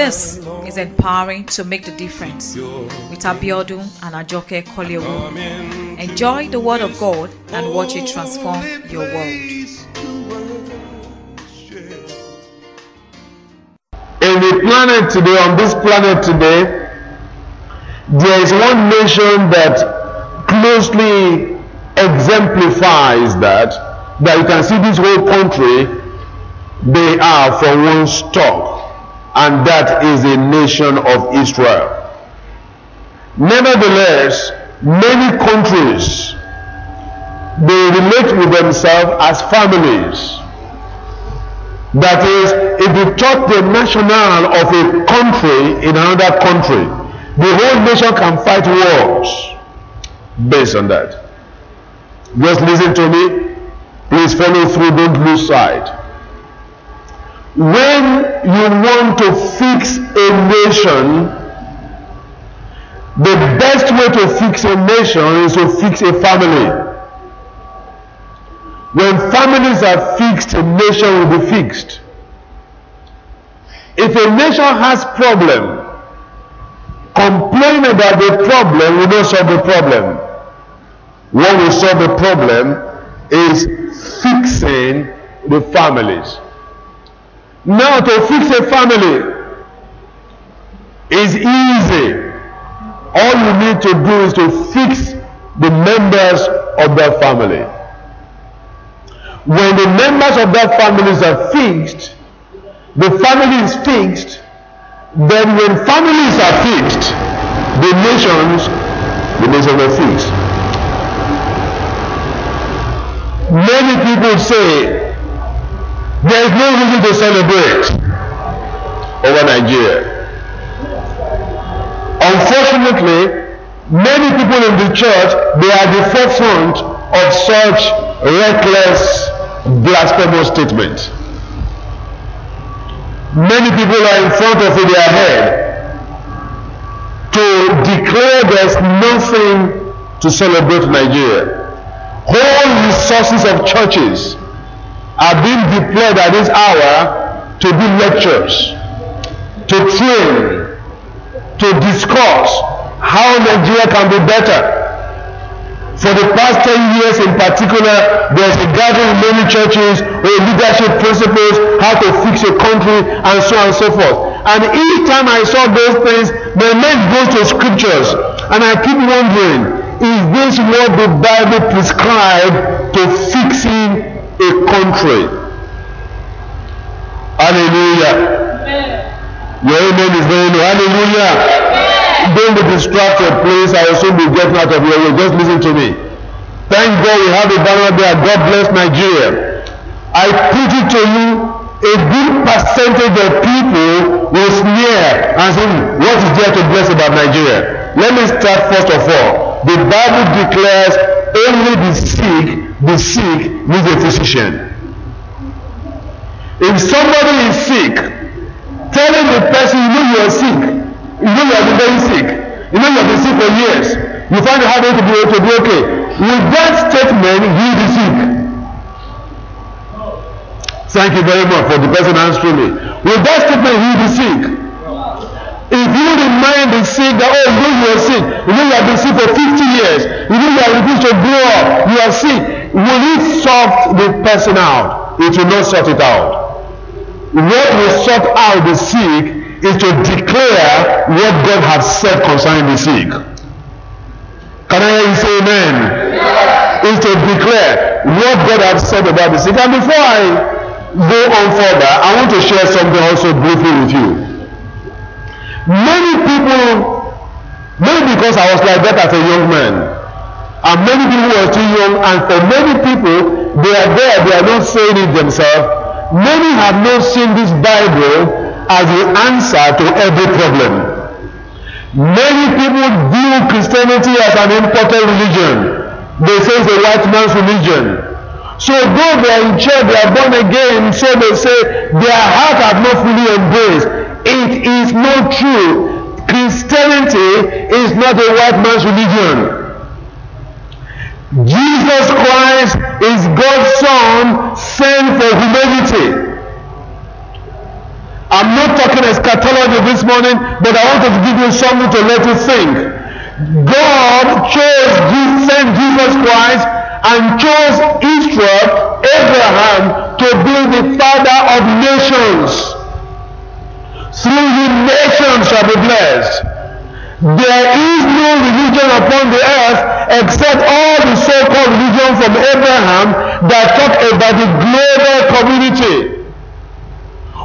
This is empowering to make the difference with Abiodun and Ajoke Kolyewu. Enjoy the word of God and watch it transform your world. In the planet today, on this planet today, there is one nation that closely exemplifies that. That you can see this whole country, they are from one stock, and that is the nation of Israel. Nevertheless, many countries they relate with themselves as families. That is, if you talk the national of a country in another country, the whole nation can fight wars based on that. Just listen to me. Please follow through, don't lose sight. When you want to fix a nation, the best way to fix a nation is to fix a family. When families are fixed, a nation will be fixed. If a nation has problem, complain about the problem will not solve the problem. What will solve the problem is fixing the families. Now, to fix a family is easy. All you need to do is to fix the members of that family. When the members of that families are fixed, the family is fixed, then when families are fixed, the nations, the nations are fixed. Many people say there is no reason to celebrate over Nigeria. Unfortunately, many people in the church they are the forefront of such reckless, blasphemous statements. Many people are in front of their head to declare there's nothing to celebrate Nigeria. Whole resources of churches are being deployed at this hour to do lectures, to train, to discuss how Nigeria can be better. For the past 10 years in particular, there's a gathering in many churches with leadership principles, how to fix a country, and so on and so forth. And each time I saw those things, my mind goes to scriptures. And I keep wondering, is this what the Bible prescribed to fixing a country? Hallelujah. Your amen is very low. Hallelujah. Don't be distracted, please. I will soon be getting out of your way. Just listen to me. Thank God we have a banner there. God bless Nigeria. I put it to you, a good percentage of people will sneer and say, What is there to bless about Nigeria? Let me start first of all. The Bible declares only the sick, the sick needs a physician. If somebody is sick, telling the person you know you are sick, you know you have been very sick, you know you have been sick for years, you find it hard to be, to be okay. With that statement, he is sick. Thank you very much for the person answering me. With that statement, he is sick. If you remind the sick that, oh, you know you are sick, you know you have been sick for 50 years, you know you have refused to grow up, you are sick, will it sort the person out? It will not sort it out. What will sort out the sick is to declare what God has said concerning the sick. Can I hear you say amen? Is to declare what God has said about the sick. And before I go on further, I want to share something also briefly with you. Many people, maybe because I was like that as a young man, and many people were too young, and for many people, they are there, they are not saying it themselves. Many have not seen this Bible as the answer to every problem. Many people view Christianity as an imported religion. They say it's a white man's religion. So though they are in church, they are born again, so they say their heart have not fully embraced. It is not true. Christianity is not a white man's religion. Jesus Christ is God's Son sent for humanity. I'm not talking eschatology this morning, but I wanted to give you something to let you think. God chose sent Jesus Christ and chose Israel, Abraham, to be the father of nations. Through you nations shall be blessed. There is no religion upon the earth except so-called religion from Abraham that talk about the global community.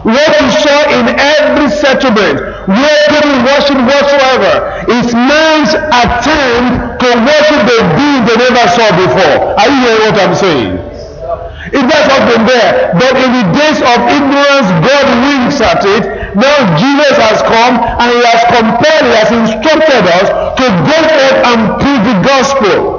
What you saw in every settlement where people worship whatsoever is man's attempt to worship the being they never saw before. Are you hearing what I'm saying? It has not been there. But in the days of ignorance, God winks at it. Now Jesus has come and he has compelled, he has instructed us to go forth and preach the gospel.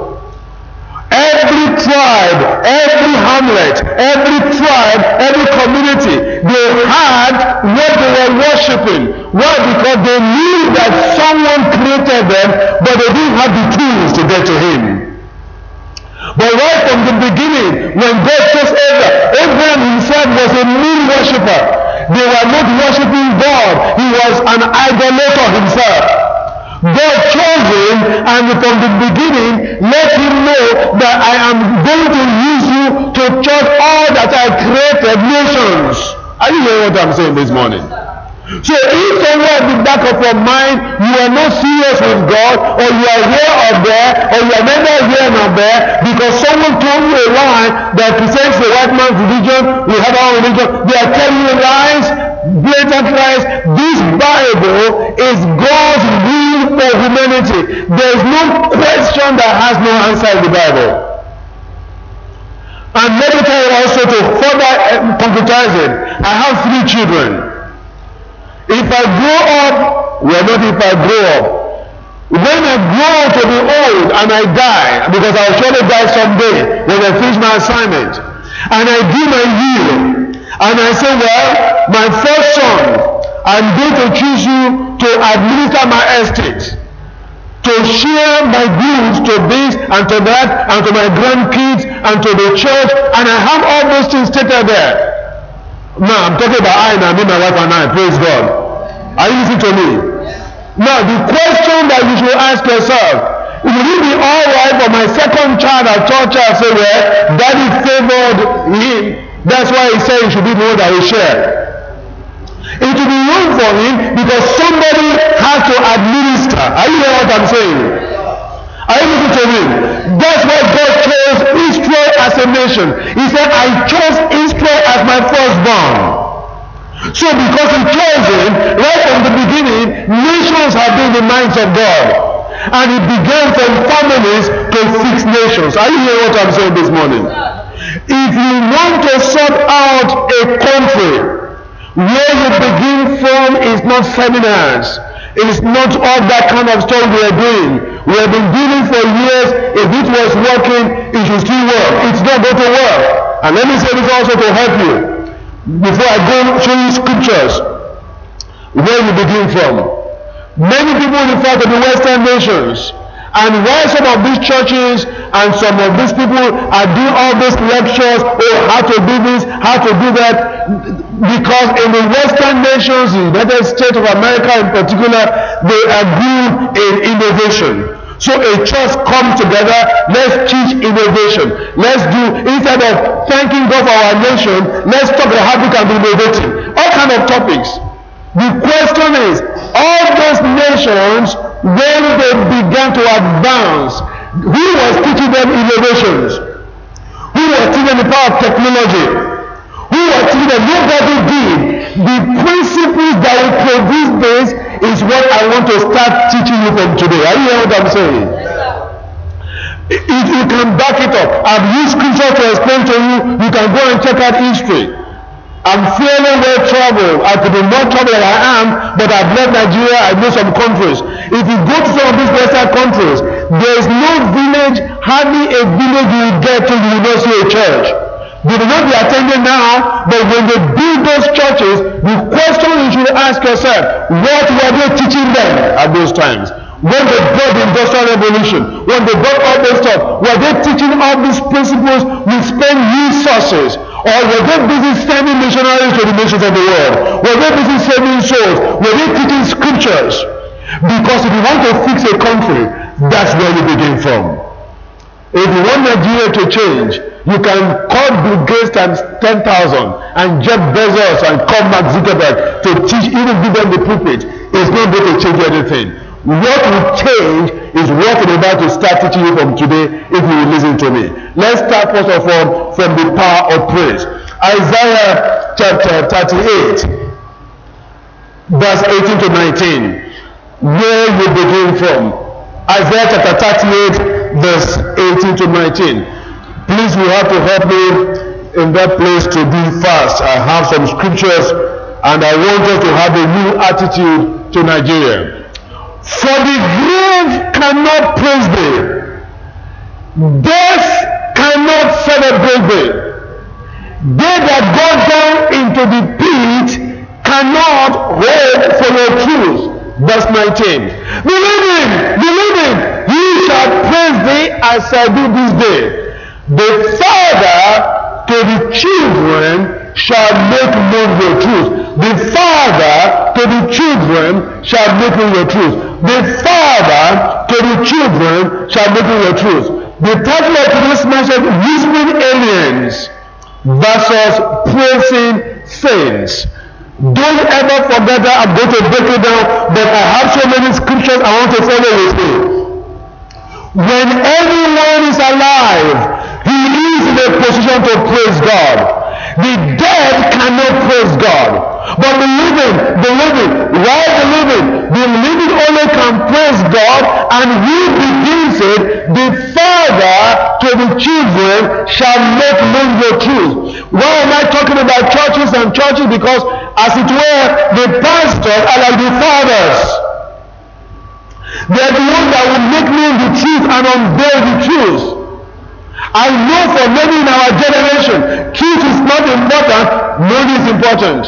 Every tribe, every hamlet, every tribe, every community, they had what they were worshipping. Why? Because they knew that someone created them, but they didn't have the tools to get to Him. But right from the beginning, when God chose Abraham, Abraham himself was a mean worshipper. They were not worshiping God. He was an idolater himself. God chose him and from the beginning let him know that I am going to use you to judge all that I created nations. Are you hearing what I'm saying this morning? So if somewhere at the back of your mind you are not serious with God or you are here or there or you are neither here nor there because someone told you a lie that presents the white man's religion, we have our religion, they are telling you lies, blatant lies. This Bible is God's will for humanity. There is no question that has no answer in the Bible. And let me tell you also to further concretize it, I have three children. If I grow up, well, not if I grow up. When I grow to be old and I die, because I'll surely die someday when I finish my assignment, and I do my year, and I say, well, my first son, I'm going to choose you to administer my estate, to share my goods to this and to that, and to my grandkids, and to the church, and I have all those things stated there. Now, I'm talking about I and me, my wife and I. Praise God. Are you listening to me? Now, the question that you should ask yourself, will it be all right for my second child at church to say, well, daddy favored him. That's why he said he should be more that he share. It will be wrong for him because somebody has to administer. Are you hearing what I'm saying? Are you listening to me? That's why God chose Israel as a nation. He said, I chose Israel as my firstborn. So because he chose him, right from the beginning, nations have been the minds of God. And it began from families to six nations. Are you hearing what I'm saying this morning? If you want to sort out a country, where you begin from is not seminars. It is not all that kind of stuff we are doing. We have been doing for years. If it was working, it should still work. It's not going to work. And let me say this also to help you. Before I go show you scriptures, where you begin from. Many people refer to the Western nations. And why some of these churches and some of these people are doing all these lectures, oh, how to do this, how to do that, because in the Western nations, in the United States of America in particular, they are good in innovation. So a church comes together, let's teach innovation. Let's do, instead of thanking God for our nation, let's talk about how we can be innovative. All kind of topics. The question is, all those nations, when they began to advance, who was teaching them innovations? Who was teaching them the power of technology? Nobody did. The principles that will produce this is what I want to start teaching you from today. Are you hearing what I'm saying? If you can back it up, I've used scripture to explain to you, you can go and check out history. I'm fairly well traveled. I could be more traveled than I am, but I've left Nigeria. I know some countries. If you go to some of these Western countries, there is no village, hardly a village you get to you will not see a church. They will not be attending now, but when they build those churches, the question you should ask yourself, what were they teaching them at those times? When they brought the Industrial Revolution, when they brought all this stuff, were they teaching all these principles? We spend resources Or were they busy sending missionaries to the nations of the world? Were they busy saving souls? Were they teaching scriptures? Because if you want to fix a country, that's where you begin from. If you want Nigeria to change, you can call Bill Gates times 10,000 and Jeff Bezos and call Mark Zuckerberg to teach, even give them the pulpit. It's not going to change anything. What will change is what I'm about to start teaching you from today if you will listen to me. Let's start first of all from the power of praise. Isaiah chapter 38, verse 18 to 19. Where you begin from. Isaiah chapter 38, verse 18 to 19. Please, you have to help me in that place to be fast. I have some scriptures and I want us to have a new attitude to Nigeria. For the grave cannot praise thee, death cannot celebrate thee. They that go down into the pit cannot hold for your truth. Verse 19. Believing, believing, he shall praise thee as I do this day. The Father to the children shall make known your truth. The Father to the children shall make known your truth. The Father to the children shall make known your truth. The title of today's message, Whispering Aliens versus Praising Saints. Don't ever forget that I'm going to break it down, but I have so many scriptures I want to follow with you. When everyone is alive, he is in a position to praise God. The dead cannot praise God. But the living, the living, while the living, the living only can praise God, and who begins it, the Father to the children shall make known the truth. Why am I talking about churches and churches? Because, as it were, the pastors are like the fathers. They are the ones that will make known the truth and unveil the truth. I know for many in our generation, kids is not important, money is important.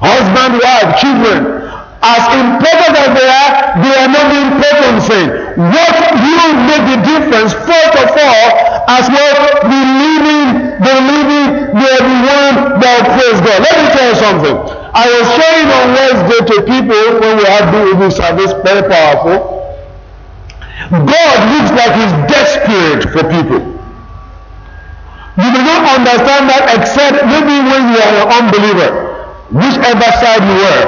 Husband, wife, children, as important as they are, they are not the important thing. What will make the difference, first of all, as well, the living, they are the one that praise God. Let me tell you something. I was sharing on Wednesday to people when we had the service, very powerful. God looks like he's desperate for people. You may not understand that except maybe when you are an unbeliever, whichever side you were.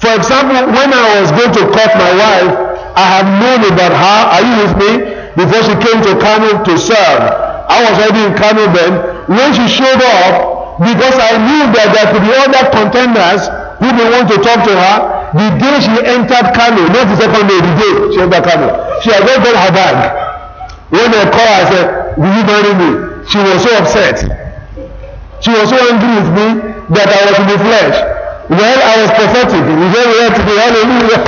For example, when I was going to cut my wife, I had known about her, are you with me? Before she came to Kano to serve. I was already in Kano then. When she showed up, because I knew that there could be other contenders who may want to talk to her, the day she entered Kano, not the second day, the day she entered Kano, she had not got her bag. When I called her, I said, Will you marry me? She was so upset. She was so angry with me that I was in the flesh. Well, I was prophetic. We get here today. Hallelujah.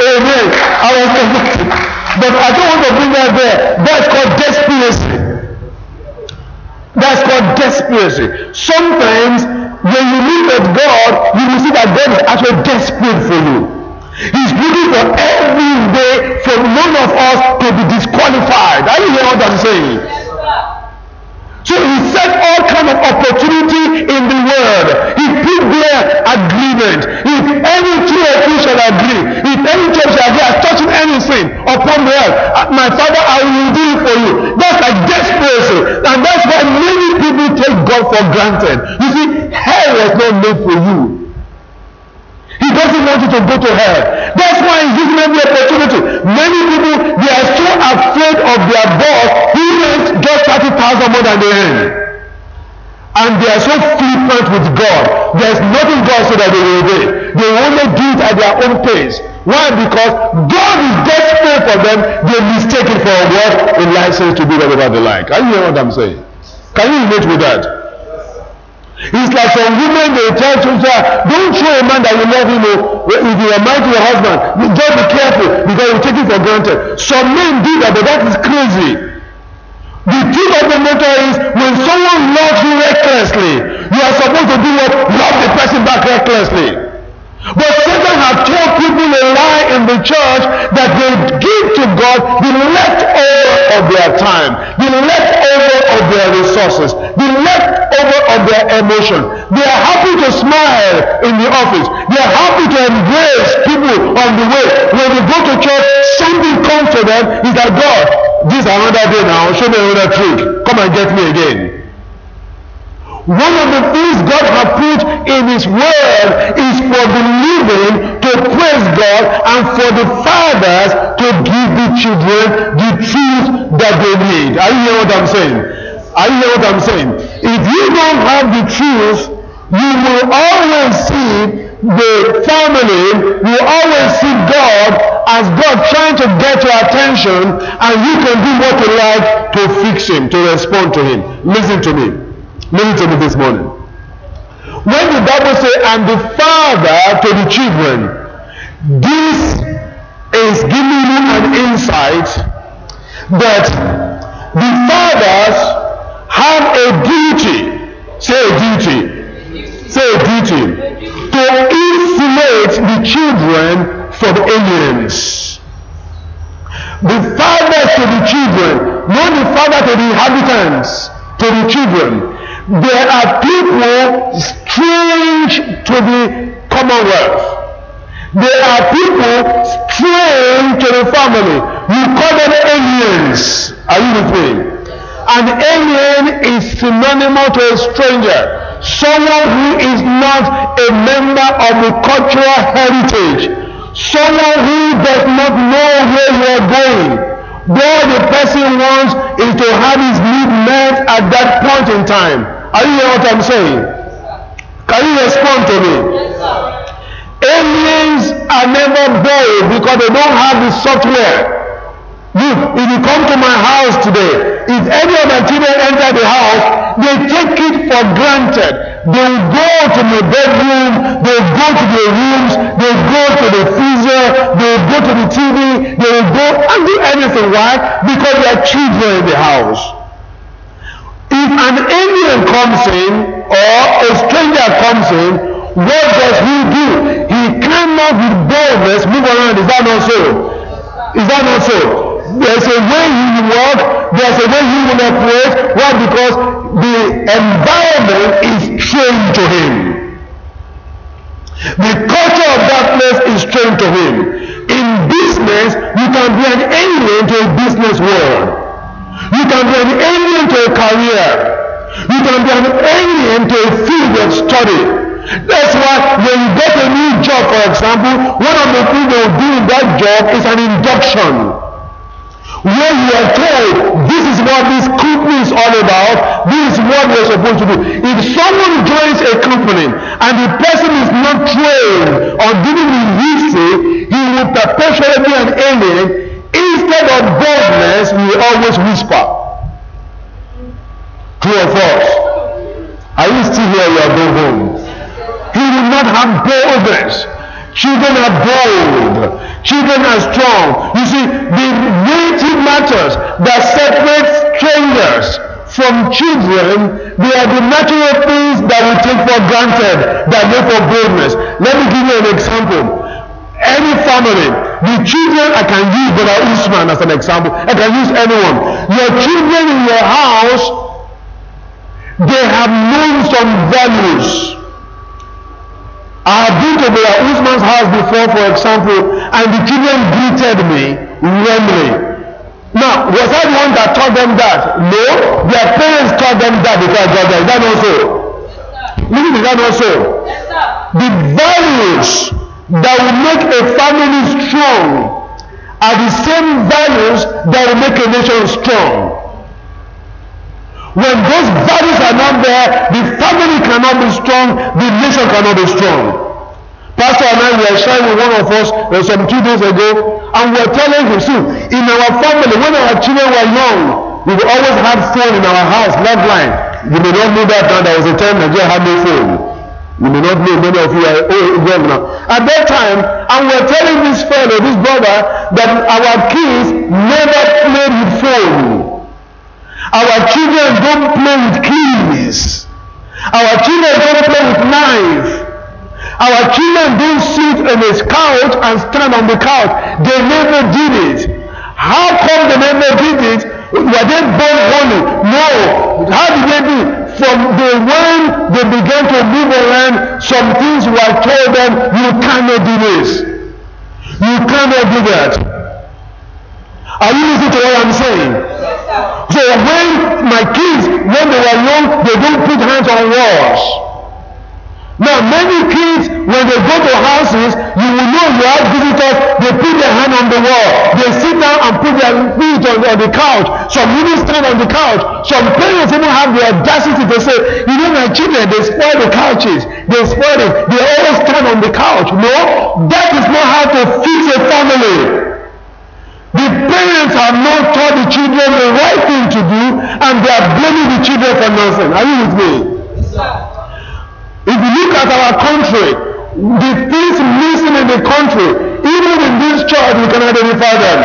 Amen. I was prophetic. But I don't want to bring that there. That's called desperation. That's called desperation. Sometimes when you look at God, you will see that God is actually desperate for you. He's looking for every way for none of us to be disqualified. Are you hear what I'm saying? So he set all kind of opportunity in the world. He put there agreement. If any two or shall agree, if any church shall agree as touching anything upon the earth, uh, my father, I will do it for you. That's like desperation. And that's why many people take God for granted. You see, hell was not made for you. He doesn't want you to go to hell. That's why he's giving them the opportunity. Many people, they are so afraid of their boss who makes just 30,000 more than they earn. And they are so flippant with God. There's nothing God said that they will obey. They only do it at their own pace. Why? Because God is desperate for them. They mistake it for what? A license to do whatever they like. Are you hearing what I'm saying? Can you relate with that? It's like some women they tell to say, don't show a man that you love him. oh, If you are married to your husband, you just be careful because you take it for granted. Some men do that, but that is crazy. The truth of the matter is, when someone loves you recklessly, you are supposed to do what? Love the person back recklessly. But Satan has told people a lie in the church that they give to God the leftover of their time, the leftover of their resources the leftover of their emotion. They are happy to smile in the office. They are happy to embrace people on the way. When they go to church, something comes to them. Is that God, this is another day now. Show me another trick. Come and get me again. One of the things God has put in His Word is for the living to praise God and for the fathers to give the children the truth that they need. Are you hearing what I'm saying? Are you hearing what I'm saying? If you don't have the truth, you will always see the family, you always see God as God trying to get your attention and you can do what you like to fix Him, to respond to Him. Listen to me. Listen to me this morning. When the Bible says, and the father to the children, this is giving you an insight that the fathers have a duty, say a duty, say a duty, to insulate the children from aliens. The fathers to the children, not the father to the inhabitants, to the children there are people strange to the commonwealth. There are people strange to the family. You call them aliens. Are you with me? An alien is synonymous to a stranger. Someone who is not a member of the cultural heritage. Someone who does not know where you are going. All the person wants is to have his need met at that point in time. Are you hearing what I'm saying? Can you respond to me? Aliens are never bold because they don't have the software. Look, if you come to my house today, if any of my children enter the house, they take it for granted. They will go to the bedroom, they will go to their rooms, they will go to the freezer, they will go to the TV, they will go and do anything. Why? Because they are children in the house. If an alien comes in or a stranger comes in, what does he do? He cannot with boldness move around. Is that not so? Is that not so? There's a way he will walk, there's a way he will operate. Why? Because the environment is strange to him. The culture of that place is strange to him. In business, you can be an alien to a business world. You can be an alien to a career. You can be an alien to a field of study. That's why when you get a new job, for example, one of the things they will do in that job is an induction. Where you are told this is what this company is all about, this is what you're supposed to do. If someone joins a company and the person is not trained on dealing with history, he will perpetually be an alien Instead of boldness, we always whisper. True or false? Are you still here? You are going home. He will not have boldness. Children are bold. Children are strong. You see, the native matters that separate strangers from children, they are the natural things that we take for granted that make for boldness. Let me give you an example. Any family, the children, I can use Brother Usman as an example. I can use anyone. Your children in your house, they have known some values. I have been to Brother Usman's house before, for example, and the children greeted me warmly. Now, was I the one that taught them that? No, their parents taught them that before I got there. Is that not so? Yes, is that not so? Yes, the values that will make a family strong are the same values that will make a nation strong. When those values are not there, the family cannot be strong, the nation cannot be strong. Pastor and I were sharing with one of us uh, some two days ago, and we were telling him, see, in our family, when our children were young, we always have phone in our house, landline. You may not know that now, there was a time Nigeria had no phone. You may not know many of you are young now. At that time, and we're telling this fellow, this brother, that our kids never played with phone. Our children don't play with keys. Our children don't play with knife. Our children don't sit on a couch and stand on the couch. They never did it. How come they never did it? Were they born holy? No. How did they do? From the when they began to move around, some things were told them, you cannot do this. You cannot do that. Are you listening to what I'm saying? So when my kids, when they were young, they don't put hands on walls. Now, many kids, when they go to houses, you will know you have visitors, they put their hand on the wall. They sit down and put their feet on, on the couch. Some even stand on the couch. Some parents even have the audacity to say, you know, my children, they spoil the couches. They spoil it. They always stand on the couch. No, that is not how to fix a family. The parents have not taught the children the right thing to do, and they are blaming the children for nothing. Are you with me? Yes, if you look at our country, the things missing in the country, even in this church, we can identify them.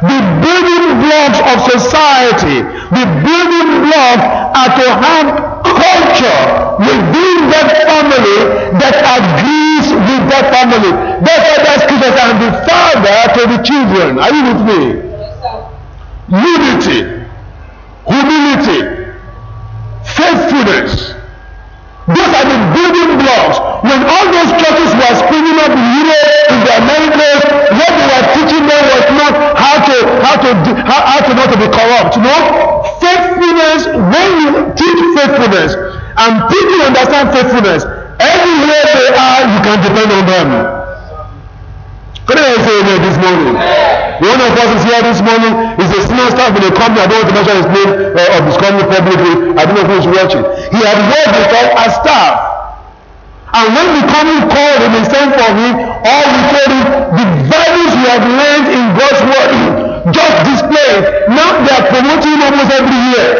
The building blocks of society, the building blocks are to have culture within that family that agrees with that family. That's why that scripture and the father to the children. Are you with me? Unity, humility, faithfulness. Those are the building blocks. When all those churches were springing up in Europe, in the Americas, what they were teaching them was not how to how to how, how to not to be corrupt. No, faithfulness. When you teach faithfulness and people understand faithfulness, everywhere they are, you can depend on them. Can I say amen this morning? One of us is here this morning. He's a senior staff in a company. I don't want to mention his name uh, of his company publicly. I don't know who's watching. He had worked us as staff. And when the company called him and sent for him, all we told him, the values we have learned in God's word, just displayed. Now they are promoting him almost every year.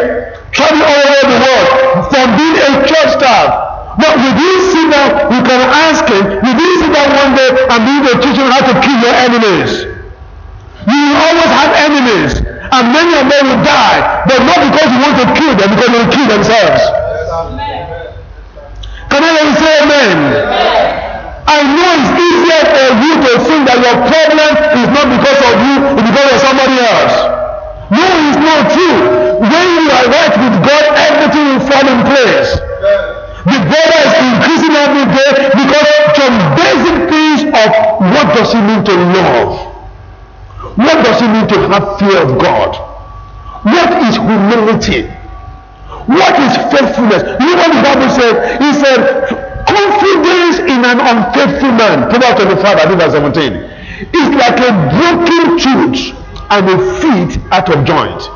Traveling all over the world from being a church staff But with you sit down, you can ask him, with you sit down one day and be will teach him how to kill your enemies. You will always have enemies, and many of them will die, but not because you want to kill them, because they will kill themselves. Can you say amen? I know it's easier for you to think that your problem is not because of you, it's because of somebody else. No, it's not true. When you are right with God, everything will fall in place. The border is increasing every day because some basic things of what does it mean to love? What does it mean to have fear of God? What is humility? What is faithfulness? You know what the Bible said? He said, confidence in an unfaithful man. Proverbs 25, I think verse 17. It's like a broken tooth and a feet out of joint.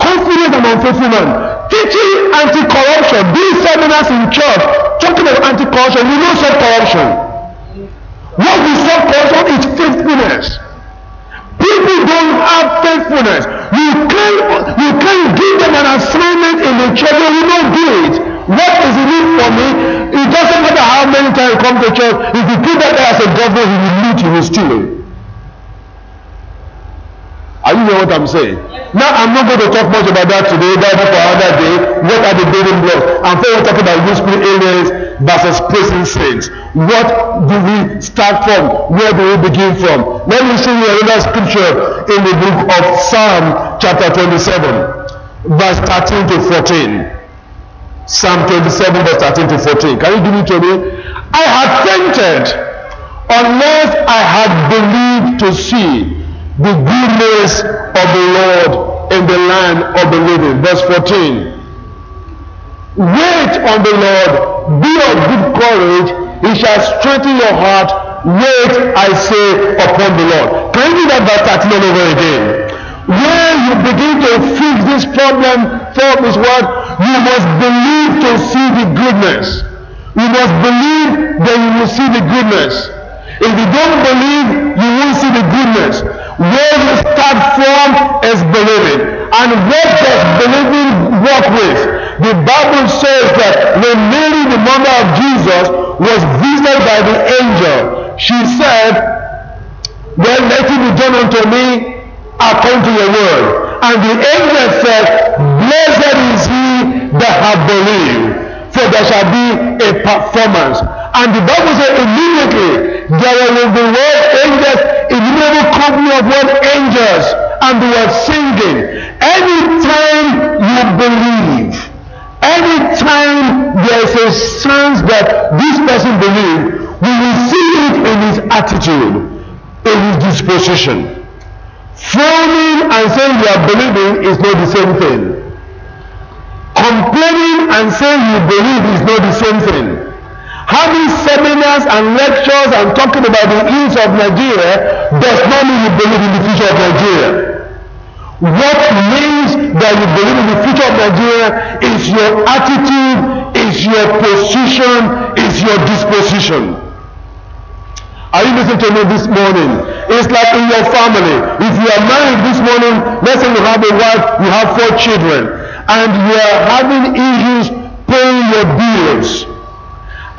Confidence and unfaithful man teaching anti-corruption, doing seminars in church, talking about anti-corruption, we don't solve corruption. What we solve corruption is faithfulness. People don't have faithfulness. You can't, you can't give them an assignment in the church, they will not do it. What is the need for me? It doesn't matter how many times you come to church, if you put that there as a governor, he will loot, he will steal. Are you hearing what I'm saying? Now, I'm not going to talk much about that today. That for another day. What are the building blocks? I'm first talking about useful areas versus praising saints. What do we start from? Where do we begin from? Let me show you another scripture in the book of Psalm chapter 27, verse 13 to 14. Psalm 27, verse 13 to 14. Can you give it to me? I had fainted unless I had believed to see the goodness of the Lord in the land of the living. Verse 14. Wait on the Lord, be of good courage, he shall strengthen your heart. Wait, I say, upon the Lord. Can you read that verse 13 all over again? Where you begin to fix this problem from his word, you must believe to see the goodness. You must believe that you will see the goodness. If you don't believe, you won't see the goodness. Where you start from is believing. And what does believing work with? The Bible says that when Mary, the mother of Jesus, was visited by the angel, she said, Well, let it be done unto me according to your word. And the angel said, Blessed is he that hath believed, for there shall be a performance. And the Bible says immediately there will be word angels, innumerable company of word angels and they were singing. Anytime you believe, anytime there's a sense that this person believes, we will see it in his attitude, in his disposition. Frowning and saying you are believing is not the same thing. Complaining and saying you believe is not the same thing. Having seminars and lectures and talking about the ills of Nigeria does not mean you believe in the future of Nigeria. What means that you believe in the future of Nigeria is your attitude, is your position, is your disposition. Are you listening to me this morning? It's like in your family. If you are married this morning, let's say you have a wife, you have four children, and you are having issues paying your bills.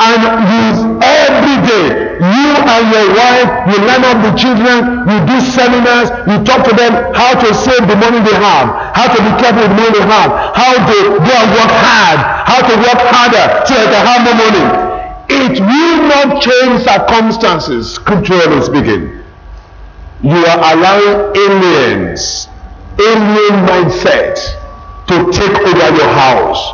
And you every day, you and your wife, you line up the children, you do seminars, you talk to them how to save the money they have, how to be careful with the money they have, how to go and work hard, how to work harder so they have more money. It will not change circumstances, scripturally speaking. You are allowing aliens, alien mindset to take over your house.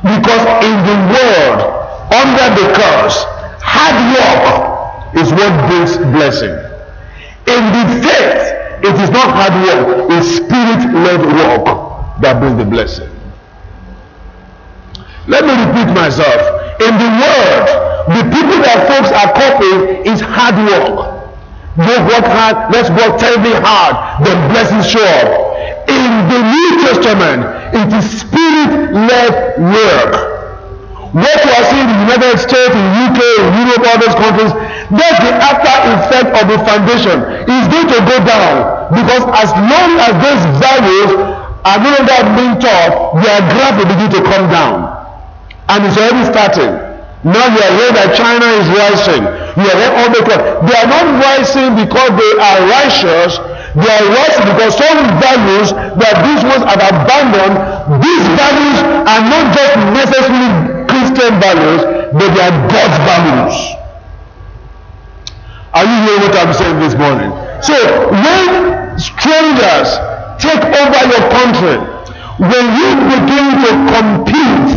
Because in the world, under the curse, hard work is what brings blessing. In the faith, it is not hard work, it's spirit-led work that brings the blessing. Let me repeat myself. In the world, the people that folks are copying is hard work. They work hard, let's work terribly hard, then blessings show up. In the New Testament, it is spirit-led work. What you are seeing in the United States, in UK, in Europe, those countries, that's the after effect of the foundation. It's going to go down because as long as those values are no longer being taught, their graph will begin to come down. And it's already starting. Now you are hearing that China is rising. You are hearing all the They are not rising because they are righteous. They are rising because some values that these ones have abandoned, these values are not just necessarily Christian values, but they are God's values. Are you hearing what I'm saying this morning? So when strangers take over your country, when you begin to compete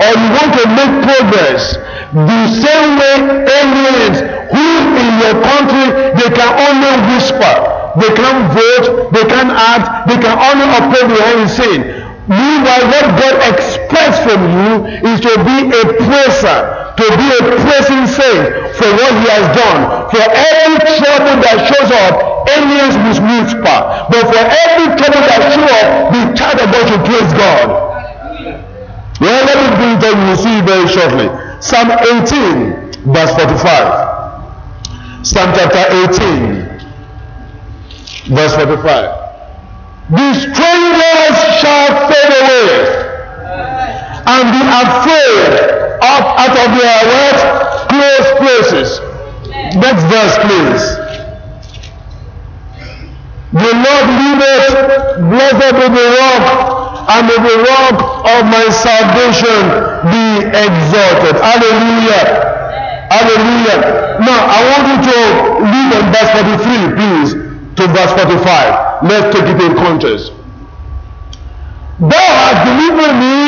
or you want to make progress, the same way aliens who in your country they can only whisper, they can't vote, they can't act, they can only operate behind the scene. Meanwhile, what God expects from you is to be a praiser, to be a praising saint for what He has done. For every trouble that shows up, aliens must whisper. But for every trouble that shows up, the child of God should praise God. Well, let me bring up, you will see very shortly. Psalm 18, verse 45. Psalm chapter 18, verse 45. The strangers shall fade away and be afraid of out of their what? Close places. Next verse, please. The Lord liveth, blessed be the rock and the rock of my salvation be exalted. Hallelujah. Hallelujah. Now, I want you to read on verse 43, please, to verse 45. Let's take it in context. Thou hast delivered me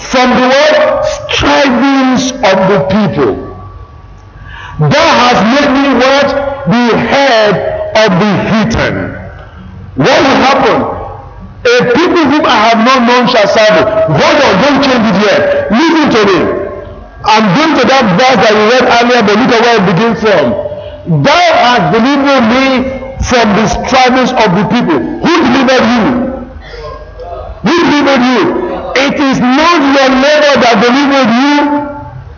from the what? Strivings of the people. Thou hast made me what? The head of the heathen. What will happen? A people whom I have not known shall serve. Hold on, don't change it yet. Listen to me. I'm going to that verse that we read earlier, but look at where it begins from. Thou hast delivered me from the strivings of the people. Who delivered you? Who delivered you? It is not your labor that delivered you.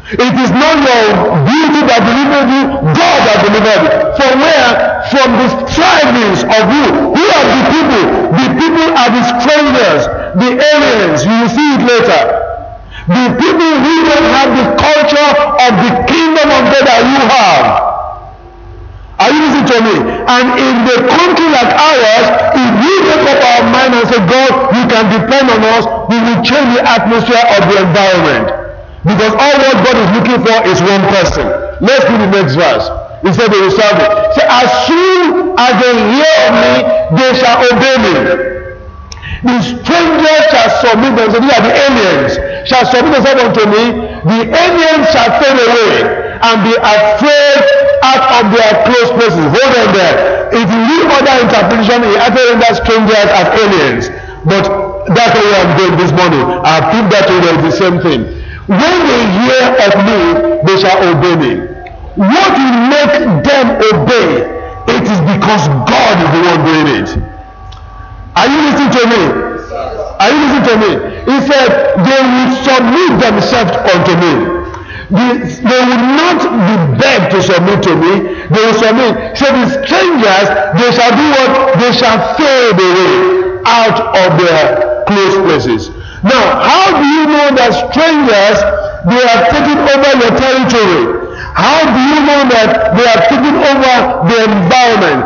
It is not your beauty that delivered you. God that delivered you. From where? From the strivings of you. Who are the people? The people are the strangers, the aliens. You will see it later. The people who don't have the culture of the kingdom of God that you have. Are you listening to me? And in the country like ours, if we make up our mind and say, God, you can depend on us, we will change the atmosphere of the environment. Because all what God is looking for is one person. Let's do the next verse. He said they will serve me. Say, as soon as they hear me, they shall obey me. The strangers shall submit themselves, these are the aliens, shall submit themselves unto me. The aliens shall fade away and be afraid out of their close places. Hold on there. If you read other interpretation, he actually renders strangers as aliens. But that's where I'm going this morning. I proved that to you the same thing. When they hear of me, they shall obey me. What will make them obey? It is because God is the one doing it. Are you listening to me? Are you listening to me? He said, they will submit themselves unto me. They, they will not be begged to submit to me. They will submit. So the strangers, they shall do what? They shall fade away out of their close places. Now, how do you know that strangers, they are taking over your territory? How do you know that they are taking over the environment?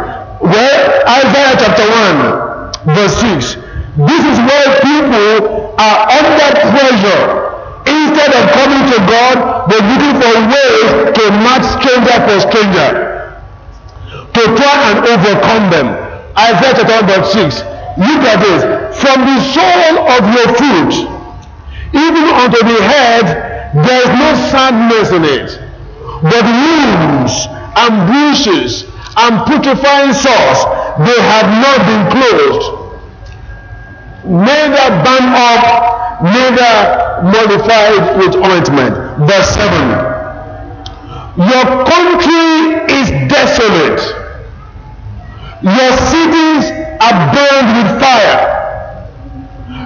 Well, Isaiah chapter 1, verse 6. This is where people are under pressure. Instead of coming to God, they're looking for ways to match stranger for stranger. To try and overcome them. Isaiah chapter 1, verse 6. Look at this. From the sole of your foot, even unto the head, there is no sadness in it, but wounds and bruises and putrefying sores, they have not been closed, neither bound up, neither modified with ointment. Verse 7. Your country is desolate. Your cities are burned with fire.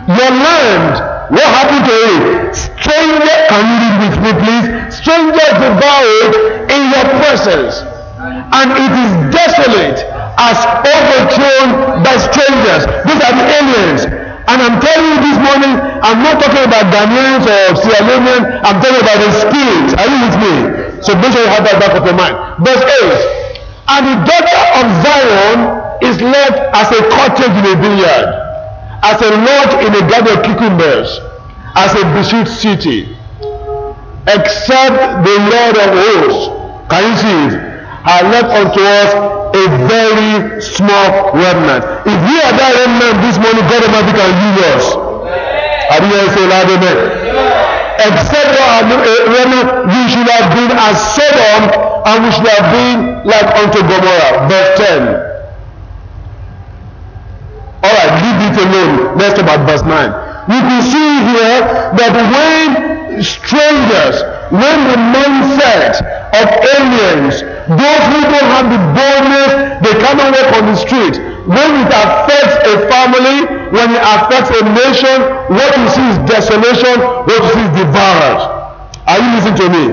Your land, what happened to it? Stranger, can you read with me please? Strangers devoured in your presence. And it is desolate as overthrown by strangers. These are the aliens. And I'm telling you this morning, I'm not talking about Ghanaians or Sierra Leonean, I'm talking about the spirit. Are you with me? So make sure you have that back of your mind. Verse 8. And the daughter of Zion is left as a cottage in a vineyard, as a lodge in a garden of cucumbers, as a besieged city, except the Lord of hosts, can you see it, has left unto us a very small remnant. If we are that remnant this morning, God Almighty can use us. You guys say loud amen? Except for our remnant, we should have been as Sodom and we should have been like unto Gomorrah. Verse 10. Alright, leave it alone. Let's talk about verse 9. You can see here that when strangers, when the mindset of aliens, those who don't have the boldness, they cannot walk on the street. When it affects a family, when it affects a nation, what you see is desolation, what you see is devourage. Are you listening to me?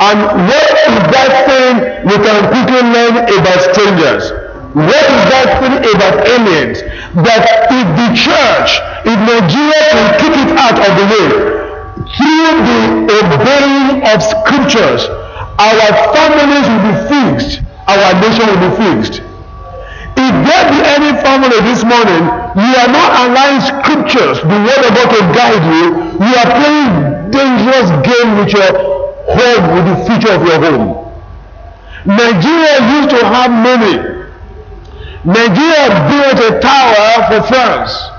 And what is that thing we can quickly learn about strangers? What is that thing about aliens? That if the church, if Nigeria can keep it out of the way, through the obeying of scriptures, our families will be fixed, our nation will be fixed. If there be any family this morning, you are not allowing scriptures, the word of God to guide you, you are playing dangerous game with your home, with the future of your home. Nigeria used to have money. Nigeria built a tower for France.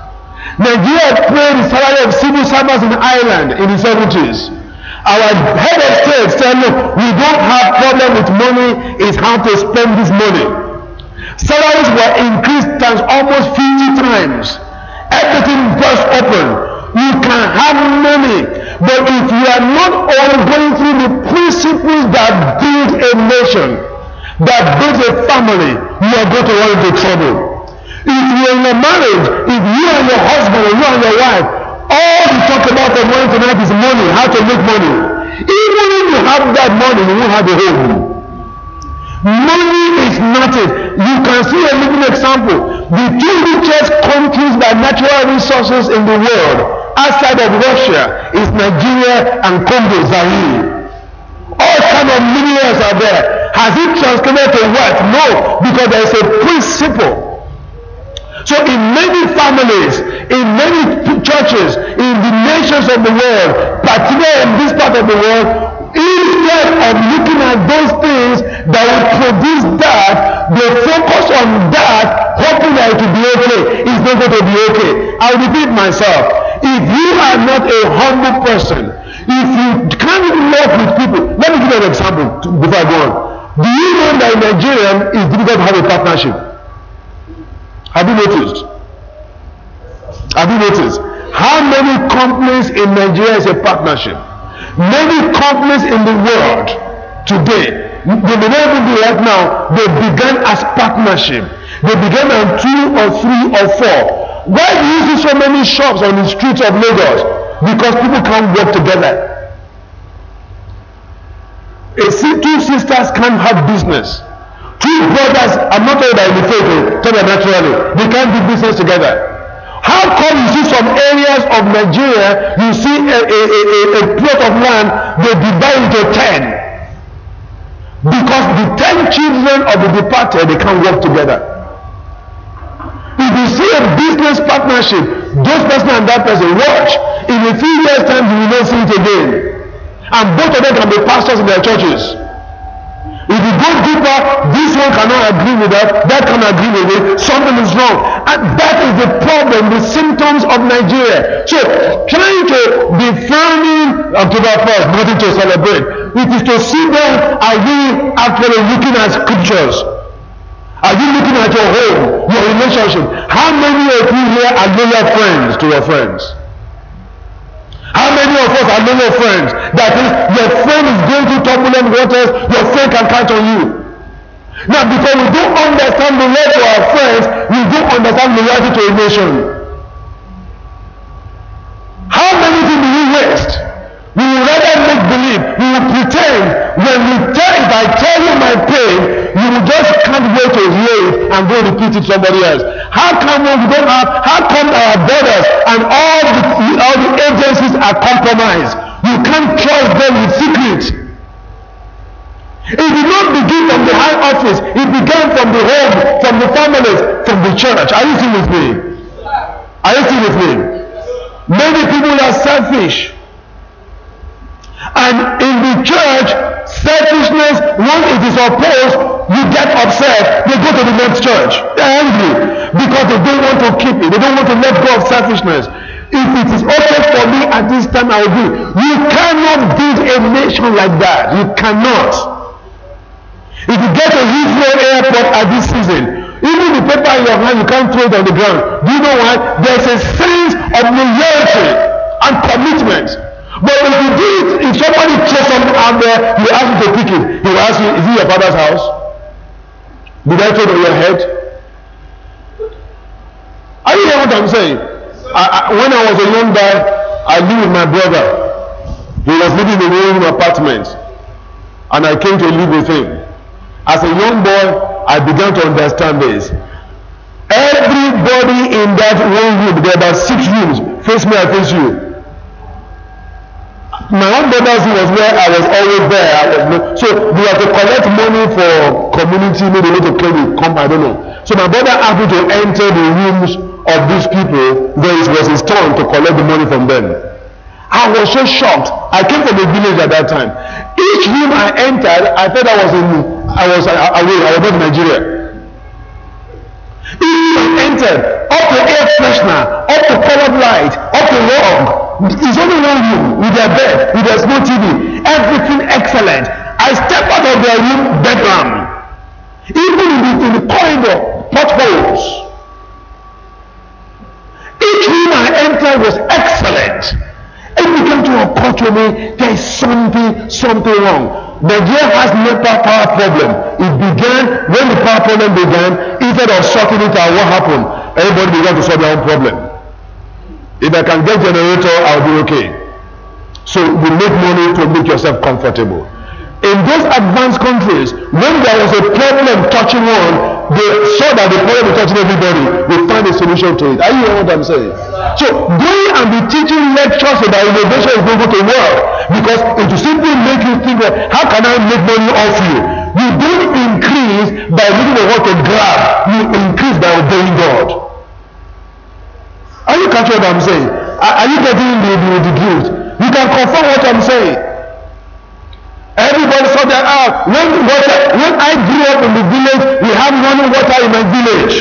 Nigeria paid the salary of civil servants in Ireland in the 70s. Our head of state said, look, we don't have problem with money, it's how to spend this money. Salaries were increased times almost 50 times. Everything burst open. You can have money, but if you are not all going through the principles that build a nation, that builds a family, you are going to run into trouble. If you are in a marriage, if you and your husband or you and your wife, all you talk about morning to night is money, how to make money. Even if you have that money, you won't have a home. Money is not it. You can see a living example. The two richest countries by natural resources in the world outside of Russia is Nigeria and Congo, Zaire. All kind of minerals are there. Has it translated to wealth? No, because there is a principle. So in many families, in many churches, in the nations of the world, particularly in this part of the world, Instead of looking at those things that will produce that, they focus on that, hoping that it will be okay. It's not going to be okay. I'll repeat myself. If you are not a humble person, if you can't love with people, let me give you an example before I go on. Do you know that in Nigeria it's difficult to have a partnership? Have you noticed? Have you noticed? How many companies in Nigeria is a partnership? Many companies in the world today, they may not even be right now, they began as partnership. They began on two or three or four. Why do you see so many shops on the streets of Lagos? Because people can't work together. A, two sisters can't have business. Two brothers, I'm not about in the faith, talking naturally, they can't do business together. How come you see some areas of Nigeria, you see a, a, a, a plot of land, they divide into ten. Because the ten children of the departed, they can't work together. If you see a business partnership, those person and that person, watch. In a few years' time, you will not see it again. And both of them can be pastors in their churches. You go deeper, this one cannot agree with that, that cannot agree with it, something is wrong. And that is the problem, the symptoms of Nigeria. So, trying to be filming October 1st, nothing to celebrate. It is to see them, are you actually looking at scriptures? Are you looking at your home, your relationship? How many of you here are loyal friends to your friends? How many of us are loyal friends? That is, your friend is going through turbulent waters, your friend can count on you. Now, because we don't understand the love to our friends, we don't understand loyalty to a nation. How many things do we waste? We will rather make believe, we will pretend. When we tell, if I tell you my pain, you will just can't wait to hear it and go repeat it somebody else. How come we don't have, how come our borders and all the, all the agencies are compromised? You can't trust them with secrets. It did not begin from the high office. It began from the home, from the families, from the church. Are you still with me? Are you still with me? Many people are selfish. And in the church, selfishness, when it is opposed, you get upset. They go to the next church. They're angry because they don't want to keep it. They don't want to let go of selfishness. If it is okay for me at this time, I will do. You cannot build a nation like that. You cannot. If you get to Heathrow Airport at this season, even the paper in your hand, you can't throw it on the ground. Do you know why? There's a sense of loyalty and commitment. But if you do it, if somebody throws something out there, you ask him to pick it. He will ask you, is it your father's house? Did I it on your head? Are you hearing what I'm saying? I, I, when I was a young guy, I lived with my brother. He was living in a room apartment. And I came to live with him. As a young boy, I began to understand this. Everybody in that one room, there about six rooms, face me, I face you. My own brother's was where I was always there. I was, so we had to collect money for community, maybe need to come, I don't know. So my brother me to enter the rooms of these people, then it was his turn to collect the money from them. I was so shocked. I came from a village at that time. Each room I entered, I thought I was in, I was away, I was in Nigeria. Each room I entered, up to air freshener, up to colored light, up to rug. It's only one room with their bed, with their small TV, everything excellent. I step out of their room, bedroom. Even in the, in the corridor, potholes. Each room I entered was excellent. It began to occur to me there is something, something wrong. Nigeria has no power problem. It began when the power problem began. Instead of sorting it out, what happened? Everybody began to solve their own problem. If I can get generator, I'll be okay. So you make money to make yourself comfortable. In those advanced countries, when there was a problem touching one, they saw that the problem touching everybody. They find a solution to it. Are you hearing what I'm saying? So going and be teaching lectures about innovation is not going to work because it will simply make you think, well, how can I make money off you? You don't increase by looking at what to grab. You increase by obeying God. Are you catching what I'm saying? Are, are you getting the, the, the? You can confirm what I'm saying. Everybody saw that out. When water, when I grew up in the village, we had running water in my village.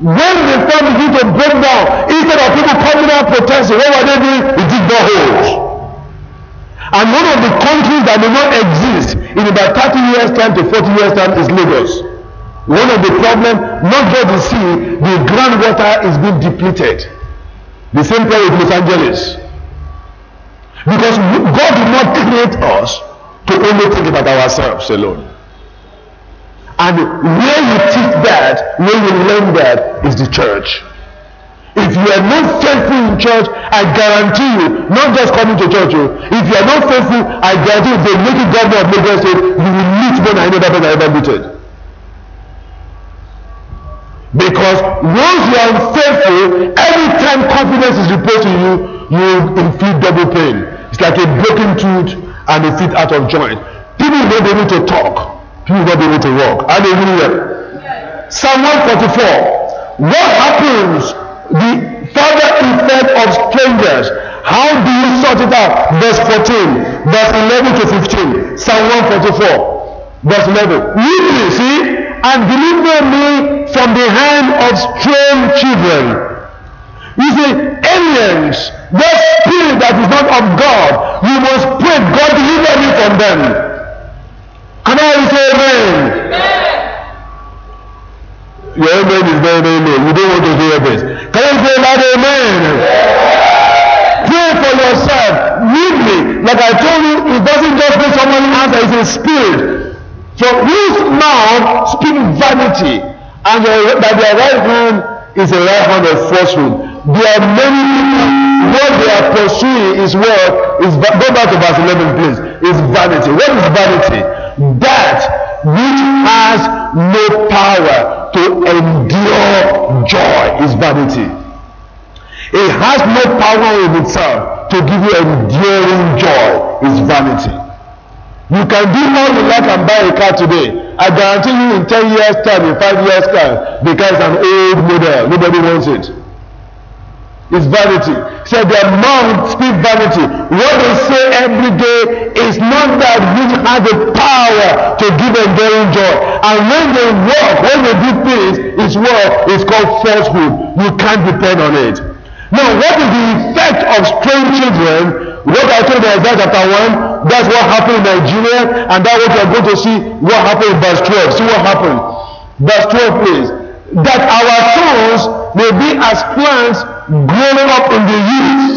When the storm began to break down, instead of people coming out protesting, what were they doing? They dig boreholes. And one of the countries that may not exist in about 30 years' time to 40 years' time is Lagos. One of the problems, not just the the groundwater is being depleted. The same problem with Los Angeles. Because God did not create us to only think about ourselves alone. And where you teach that, where you learn that, is the church. If you are not faithful in church, I guarantee you, not just coming to church, oh, if you are not faithful, I guarantee you, make you governor of Lagos State, you will meet more than any other person I ever meted. Because once you are unfaithful, every time confidence is reposed in you, you will feel double pain. It's like a broken tooth and a feet out of joint. People will not be able to talk. People will not be able to walk. Hallelujah. Psalm 144. What happens? The further effect of strangers. How do you sort it out? Verse 14, verse 11 to 15. Psalm 144, verse 11. Read see, and deliver me from the hand of strange children. You see, aliens, that spirit that is not of God, you must pray, God deliver me from them. Can I say amen? Your amen is very, very low. You don't want to hear this. Can I say loud amen? Pray for yourself. Read me. Like I told you, it doesn't just make someone answer, it's a spirit. From whose mouth speak vanity, and your, that their right hand is a right hand of falsehood. There are many people, what they are pursuing is what is, go back to verse 11 please, is vanity. What is vanity? That which has no power to endure joy is vanity. It has no power in itself to give you enduring joy is vanity. You can do all you like and buy a car today. I guarantee you in 10 years time, in 5 years time, the is an old model. Nobody wants it. It's vanity. So their mouth speak vanity. What they say every day is not that which has the power to give enduring joy. And when they work, when they do things, it's work. It's called falsehood. You can't depend on it. Now, what is the effect of strange children? What I told you in Isaiah chapter 1, that's what happened in Nigeria, and that's what you're going to see what happened in verse 12. See what happened. Verse 12, please. That our sons may be as plants growing up in the youth.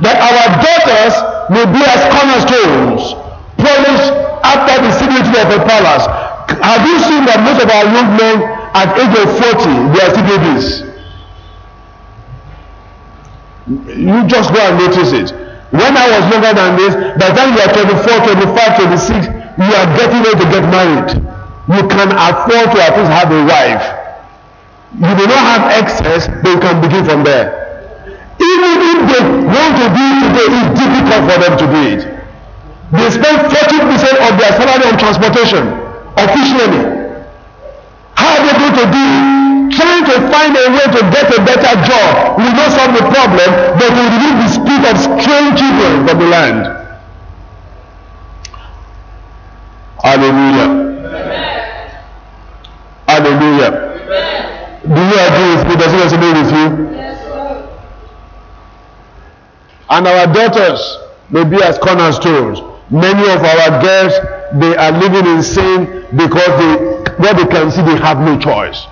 That our daughters may be as cornerstones, polished after the similitude of a palace. Have you seen that most of our young men at age of 40, they are still babies? You just go and notice it. When I was younger than this, by the time you are 24, 25, 26, you are getting ready to get married. You can afford to at least have a wife. You may not have excess, but you can begin from there. Even if they want to do it today, it's difficult for them to do it. They spend 40% of their salary on transportation, officially. How are they going to do it? Trying to find a way to get a better job will not solve the problem, but will remove the spirit of strange children from the land. Hallelujah. Hallelujah. Do you agree with me? Does it resonate with you? Yes, sir. and our daughters may be as cornerstones. Many of our girls, they are living in sin because they, what they can see, they have no choice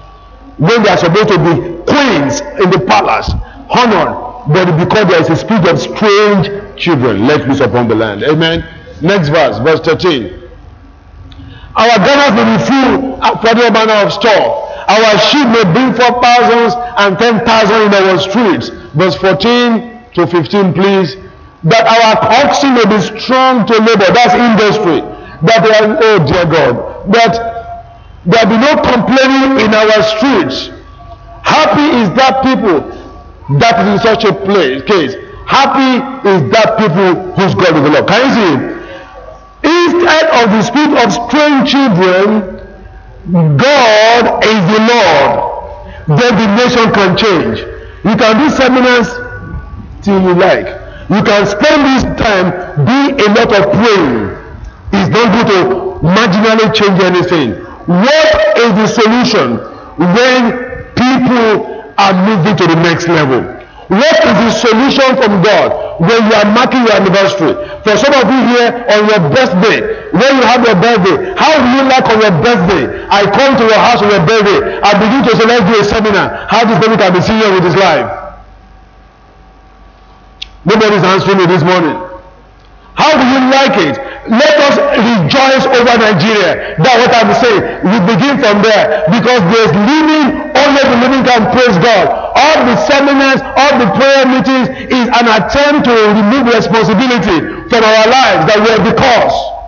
when they are supposed to be queens in the palace, honored, but because there is a spirit of strange children let loose upon the land. Amen. Next verse, verse 13. Our garners may be full for the manner of store. Our sheep may bring forth thousands and ten thousand in our streets. Verse 14 to 15, please. That our oxen may be strong to labor. That's industry. That are, oh dear God. That there will be no complaining in our streets. Happy is that people that is in such a place, case. Happy is that people whose God is the Lord. Can you see? Instead of the spirit of strange children, God is the Lord. Then the nation can change. You can do seminars till you like. You can spend this time doing a lot of praying. It's not going to marginally change anything. What is the solution when people are moving to the next level? What is the solution from God when you are marking your anniversary? For some of you here on your birthday, when you have your birthday, how do you like on your birthday? I come to your house on your birthday. I begin to say, let's do a seminar. How this baby can be serious with his life. Nobody's answering me this morning. How do you like it? Let us rejoice over Nigeria. That's what I'm saying. We begin from there because there's living, only the living can praise God all the seminars, all the prayer meetings is an attempt to remove responsibility from our lives that we are the cause.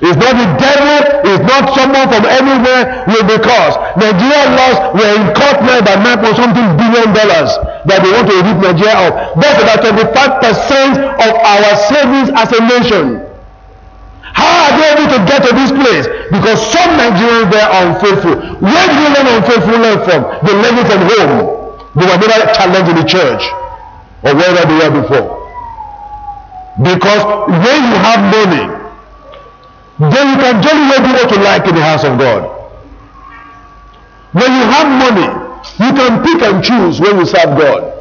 It's not the devil, it's not someone from anywhere will be cause. Nigeria lost, we're in court now by 9 point something billion dollars that they want to rip Nigeria out. That's about 25% of our savings as a nation. How are they able to get to this place? Because some Nigerians there are unfaithful. Where do you learn unfaithfulness from? They learn it from home. They were never challenged in the church or wherever they were before. Because when you have money, then you can generally do what you like in the house of God. When you have money, you can pick and choose when you serve God.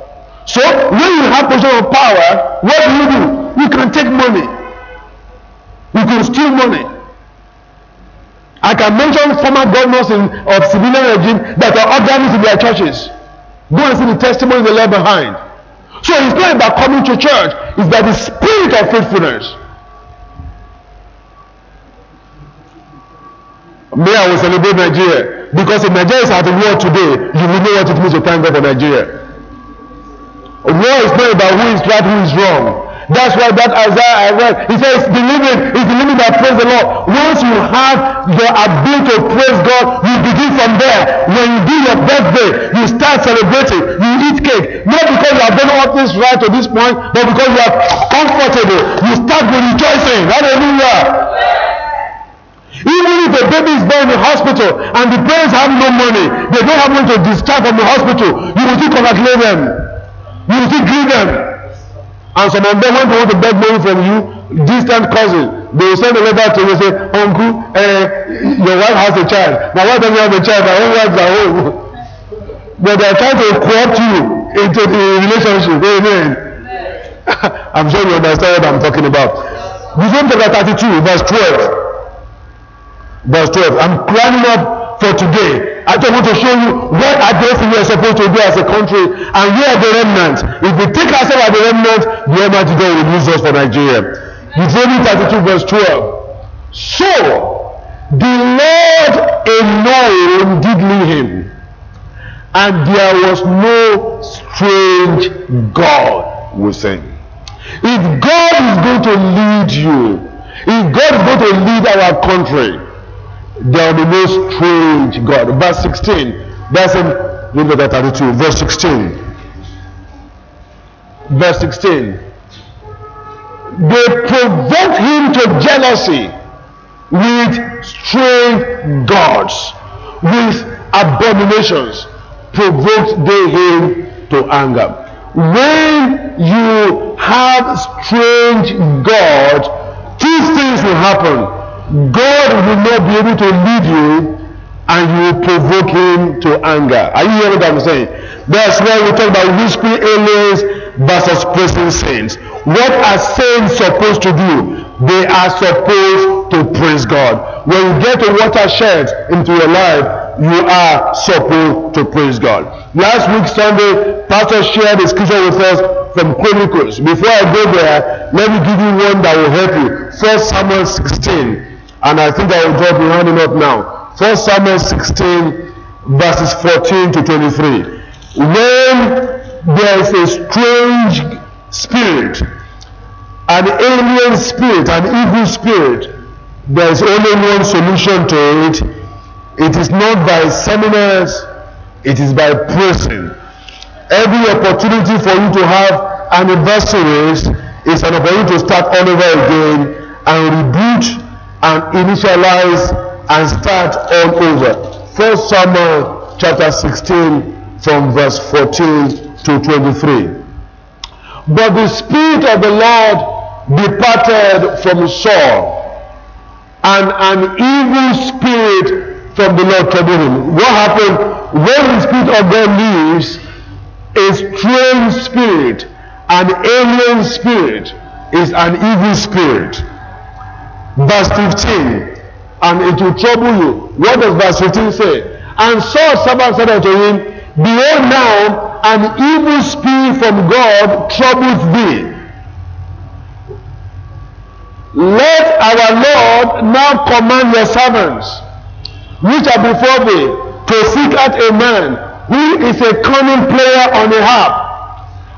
So when you have position of power, what do you do? You can take money. You can steal money. I can mention former governors in, of civilian regime that are organized in their churches. Go and see the testimony they left behind. So it's not about coming to church, it's about the spirit of faithfulness. May I will celebrate Nigeria because if Nigeria is at war today, you will know what it means to thank God for Nigeria. War is not about who is right, who is wrong. That's why that Isaiah I read, he says, living is the living that praise the Lord. Once you have the ability to praise God, you begin from there. When you do your birthday, you start celebrating. You eat cake. Not because you have done all things right to this point, but because you are comfortable. You start rejoicing. Hallelujah. Even if a baby is born in the hospital and the parents have no money, they don't have money to discharge from the hospital, you will still congratulate them. You will still greet them. And some of them, when they want to beg money from you, distant cousin, they send a letter to you and say, Uncle, uh, your wife has a child. My wife doesn't have a child, my own wife is at home. But they are trying to co-opt you into the relationship. Amen. I'm sure you understand what I'm talking about. Deuteronomy chapter 32, verse 12. Verse 12. I'm climbing up for today. I just want to show you what address we are supposed to do as a country and where the remnants. If we take ourselves as the remnant, the Almighty God will use us for Nigeria. Deuteronomy 32 verse 12. So the Lord alone did lead him, and there was no strange God within. If God is going to lead you, if God is going to lead our country, there will be no strange God. Verse 16. That's in Deuteronomy 32. Verse 16. Verse 16. They provoked him to jealousy with strange gods, with abominations. Provoked they him to anger. When you have strange gods, two things will happen God will not be able to lead you and you will provoke him to anger. Are you hearing what I'm saying? That's why we talk about whispering aliens versus praising saints. What are saints supposed to do? They are supposed to praise God. When you get a watershed into your life, you are supposed to praise God. Last week Sunday, Pastor shared the scripture with us from Chronicles. Before I go there, let me give you one that will help you. First Samuel 16. And I think I will drop the rounding up now. 1 Samuel 16, verses 14 to 23. When there is a strange spirit, an alien spirit, an evil spirit, there is only one solution to it. It is not by seminars, it is by praising. Every opportunity for you to have anniversaries is an opportunity to start all over again and reboot and initialize and start all over. First Samuel chapter 16 from verse 14 to 23. But the Spirit of the Lord departed from Saul, and an evil spirit from the Lord troubled him. What happened when the Spirit of God leaves? A strange spirit, an alien spirit, is an evil spirit. Verse 15, and it will trouble you. What does verse 15 say? And Saul said unto him, Behold now, an evil spirit from God troubles thee. Let our Lord now command your servants, which are before thee, to seek out a man who is a cunning player on a harp.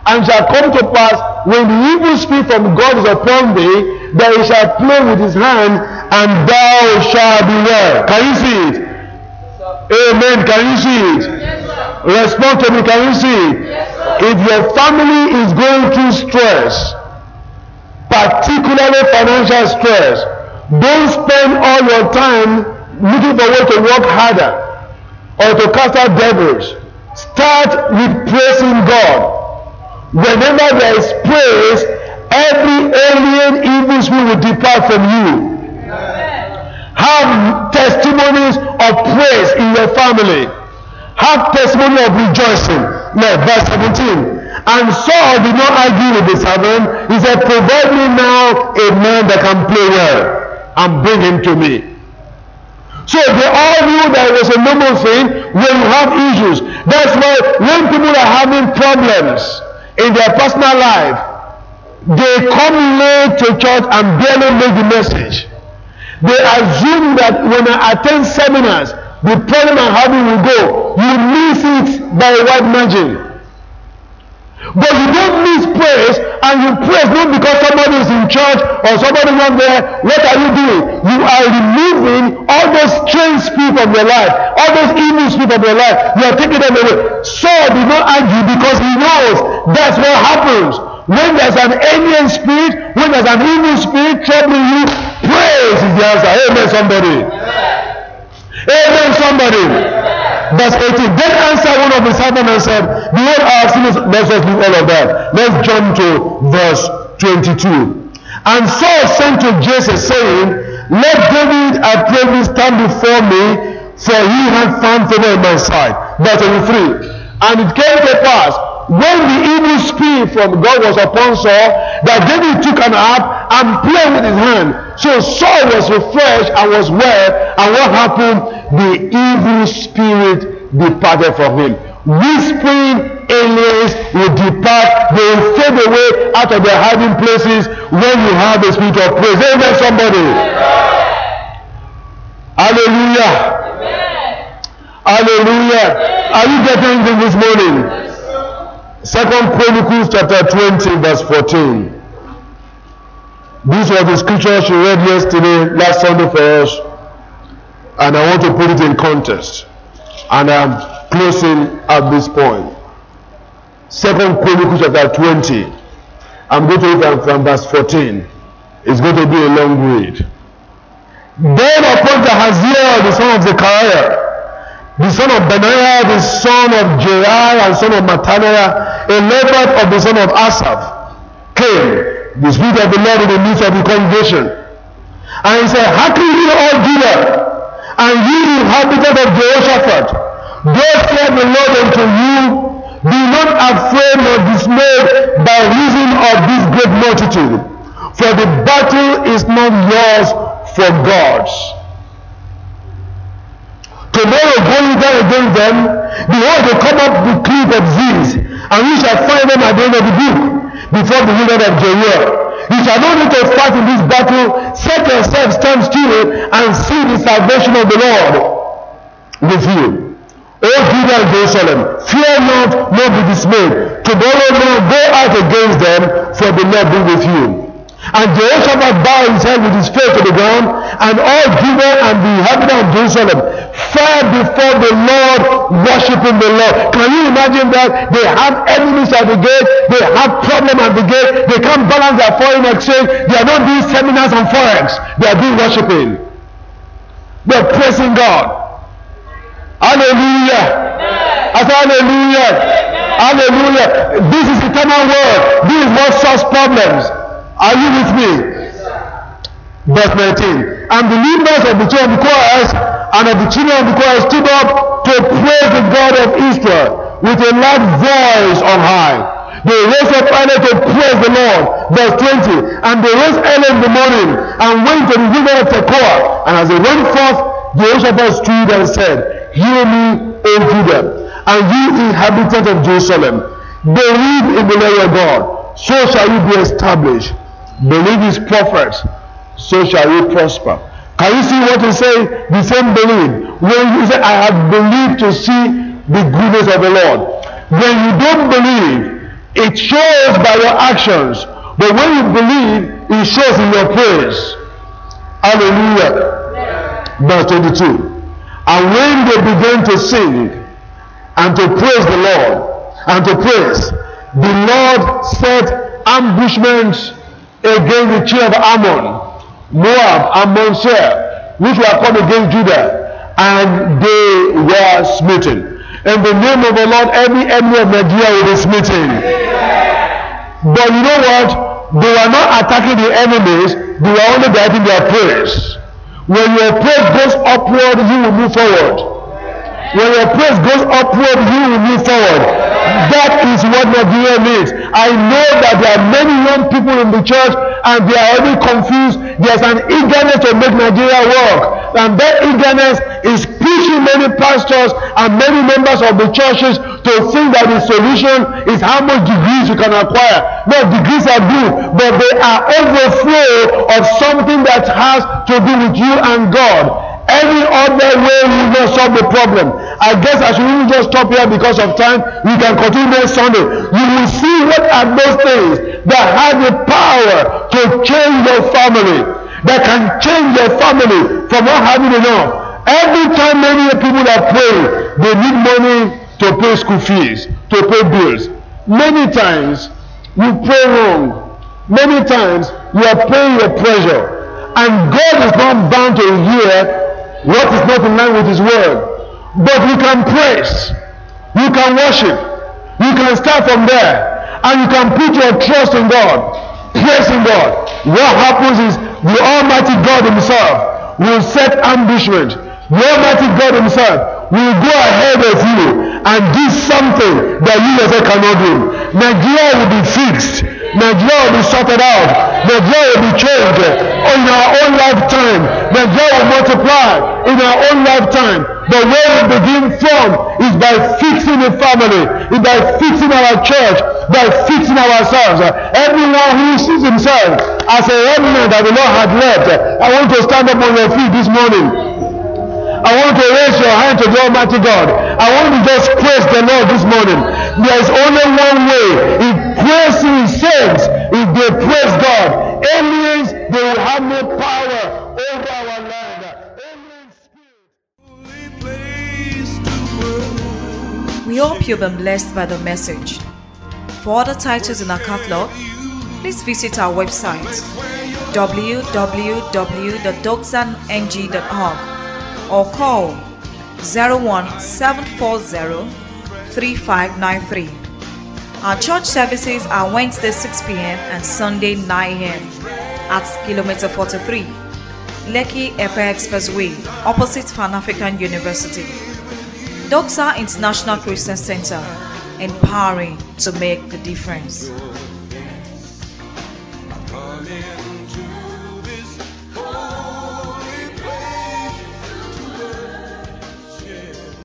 And shall come to pass when the evil spirit from God is upon thee, that he shall play with his hand, and thou shalt be well. Can you see it? Amen. Can you see it? Yes, Respond to me. Can you see it? Yes, If your family is going through stress, particularly financial stress, don't spend all your time looking for way to work harder or to cast out devils. Start with praising God. Whenever there is praise, every alien evil spirit will depart from you. Have testimonies of praise in your family. Have testimony of rejoicing. Now, verse 17. And Saul did not argue with the servant. He said, Provide me now a man that can play well and bring him to me. So they all knew that it was a normal thing when you have issues. That's why when people are having problems in their personal life, they come late to church and barely make the message. They assume that when I attend seminars, the problem I'm having will go. You miss it by a wide margin. But you don't miss praise, and you praise not because somebody is in church or somebody not there. What are you doing? You are removing all those strange people from your life, all those evil people from your life. You are taking them away. Saul did not argue because he knows that's what happens. When there's an alien spirit, when there's an evil spirit troubling you, praise is the answer. Amen, somebody. Amen, somebody. Verse 18. Then answered one of the servants and said, Behold, our sins. Let's just leave all of that. Let's jump to verse 22. And Saul sent to Jesse, saying, Let David, I pray thee, stand before me, for he hath found favor in my sight. Verse 23. And it came to pass, when the evil spirit from God was upon Saul, that David took an harp and played with his hand. So Saul was refreshed and was well. And what happened? The evil spirit departed from him. Whispering aliens will depart, they will fade away out of their hiding places when you have the spirit of praise. Amen, somebody. Hallelujah. Hallelujah. Are you getting anything this morning? Second Chronicles chapter 20, verse 14. This was the scripture she read yesterday, last Sunday for us. And I want to put it in context. And I'm closing at this point. Second Chronicles chapter 20. I'm going to read from, verse 14. It's going to be a long read. Then upon Jahaziel, the son of Zechariah, the son of Benaiah, the son of Jeriah, and son of Mattaniah, a Levite of the son of Asaph, came, the Spirit of the Lord in the midst of the congregation. And he said, Hearken ye all Judah, and ye inhabitants of Jehoshaphat, thus saith the Lord unto you, Be not afraid nor dismayed by reason of this great multitude, for the battle is not yours, for God's. Tomorrow going down against them, behold, they come up the cliff of Ziz, and we shall find them at the end of the book, before the wilderness of Jeruel. You shall not need to fight in this battle. Set yourself, stand still, and see the salvation of the Lord with you. O Judah and Jerusalem, fear not, nor be dismayed. Tomorrow now go out against them, for the Lord be with you. And Jehoshaphat bowed his head with his face to the ground, and all Judah and the inhabitants of Jerusalem fell before the Lord, worshiping the Lord. Can you imagine that? They have enemies at the gate, they have problem at the gate, they can't balance their foreign exchange, they are not doing seminars on forex, they are doing worshiping. They are praising God. Hallelujah. I said hallelujah. Hallelujah. This is eternal word. This is what solves problems. Are you with me? Verse 19. And the leaders of the church of the and of the children of the choir stood up to praise the God of Israel with a loud voice on high. They rose up early to praise the Lord. Verse 20. And they rose early in the morning and went to the river of Tekoa. And as they went forth, Jehoshaphat stood and said, Hear me, O Judah, and ye inhabitants of Jerusalem. Believe in the Lord your God, so shall you be established. Believe his prophets, so shall you prosper. Can you see what he say? The same belief. When you say, I have believed to see the goodness of the Lord. When you don't believe, it shows by your actions. But when you believe, it shows in your praise. Hallelujah. Verse 22. And when they began to sing and to praise the Lord and to praise, the Lord set ambushments against the children of Ammon, Moab, and Mount which were come against Judah, and they were smitten. In the name of the Lord, every enemy of Nigeria will be smitten. But you know what? They were not attacking the enemies, they were only guiding their praise. When your praise goes upward, you will move forward. When your praise goes upward, you will move forward. That is what Nigeria needs. I know that there are many young people in the church and they are already confused. There's an eagerness to make Nigeria work. And that eagerness is pushing many pastors and many members of the churches to think that the solution is how much degrees you can acquire. No, degrees are good, but they are overflow of something that has to do with you and God. Any other way will not solve the problem. I guess I should just stop here because of time. We can continue next Sunday. You will see what are those things that have the power to change your family, that can change your family from not having enough. Every time many people are praying, they need money to pay school fees, to pay bills. Many times you pray wrong. Many times you are paying your pressure. And God is not bound to hear what is not in line with his word. But you can praise, you can worship, you can start from there, and you can put your trust in God, praising God. What happens is the Almighty God Himself will set ambushment. The Almighty God Himself will go ahead of you and do something that you yourself cannot do. Nigeria will be fixed. Nigeria will be sorted out. Nigeria will be changed in our own lifetime. Nigeria will multiply in our own lifetime. The way we begin from is by fixing the family, is by fixing our church, by fixing ourselves. Everyone who sees himself as a remnant that the Lord had left, I want to stand up on your feet this morning. I want to raise your hand to the Almighty God. I want to just praise the Lord this morning. There is only one way. If praising saints, if they praise God, aliens, they will have no power over our land. We hope you've been blessed by the message. For other titles in our catalog, please visit our website www.doxaning.org or call 01740 3593. Our church services are Wednesday 6 p.m. and Sunday 9 a.m. at Kilometer 43, Lekki Epe Expressway, opposite Pan African University. Doxa International Christian Center, empowering to make the difference.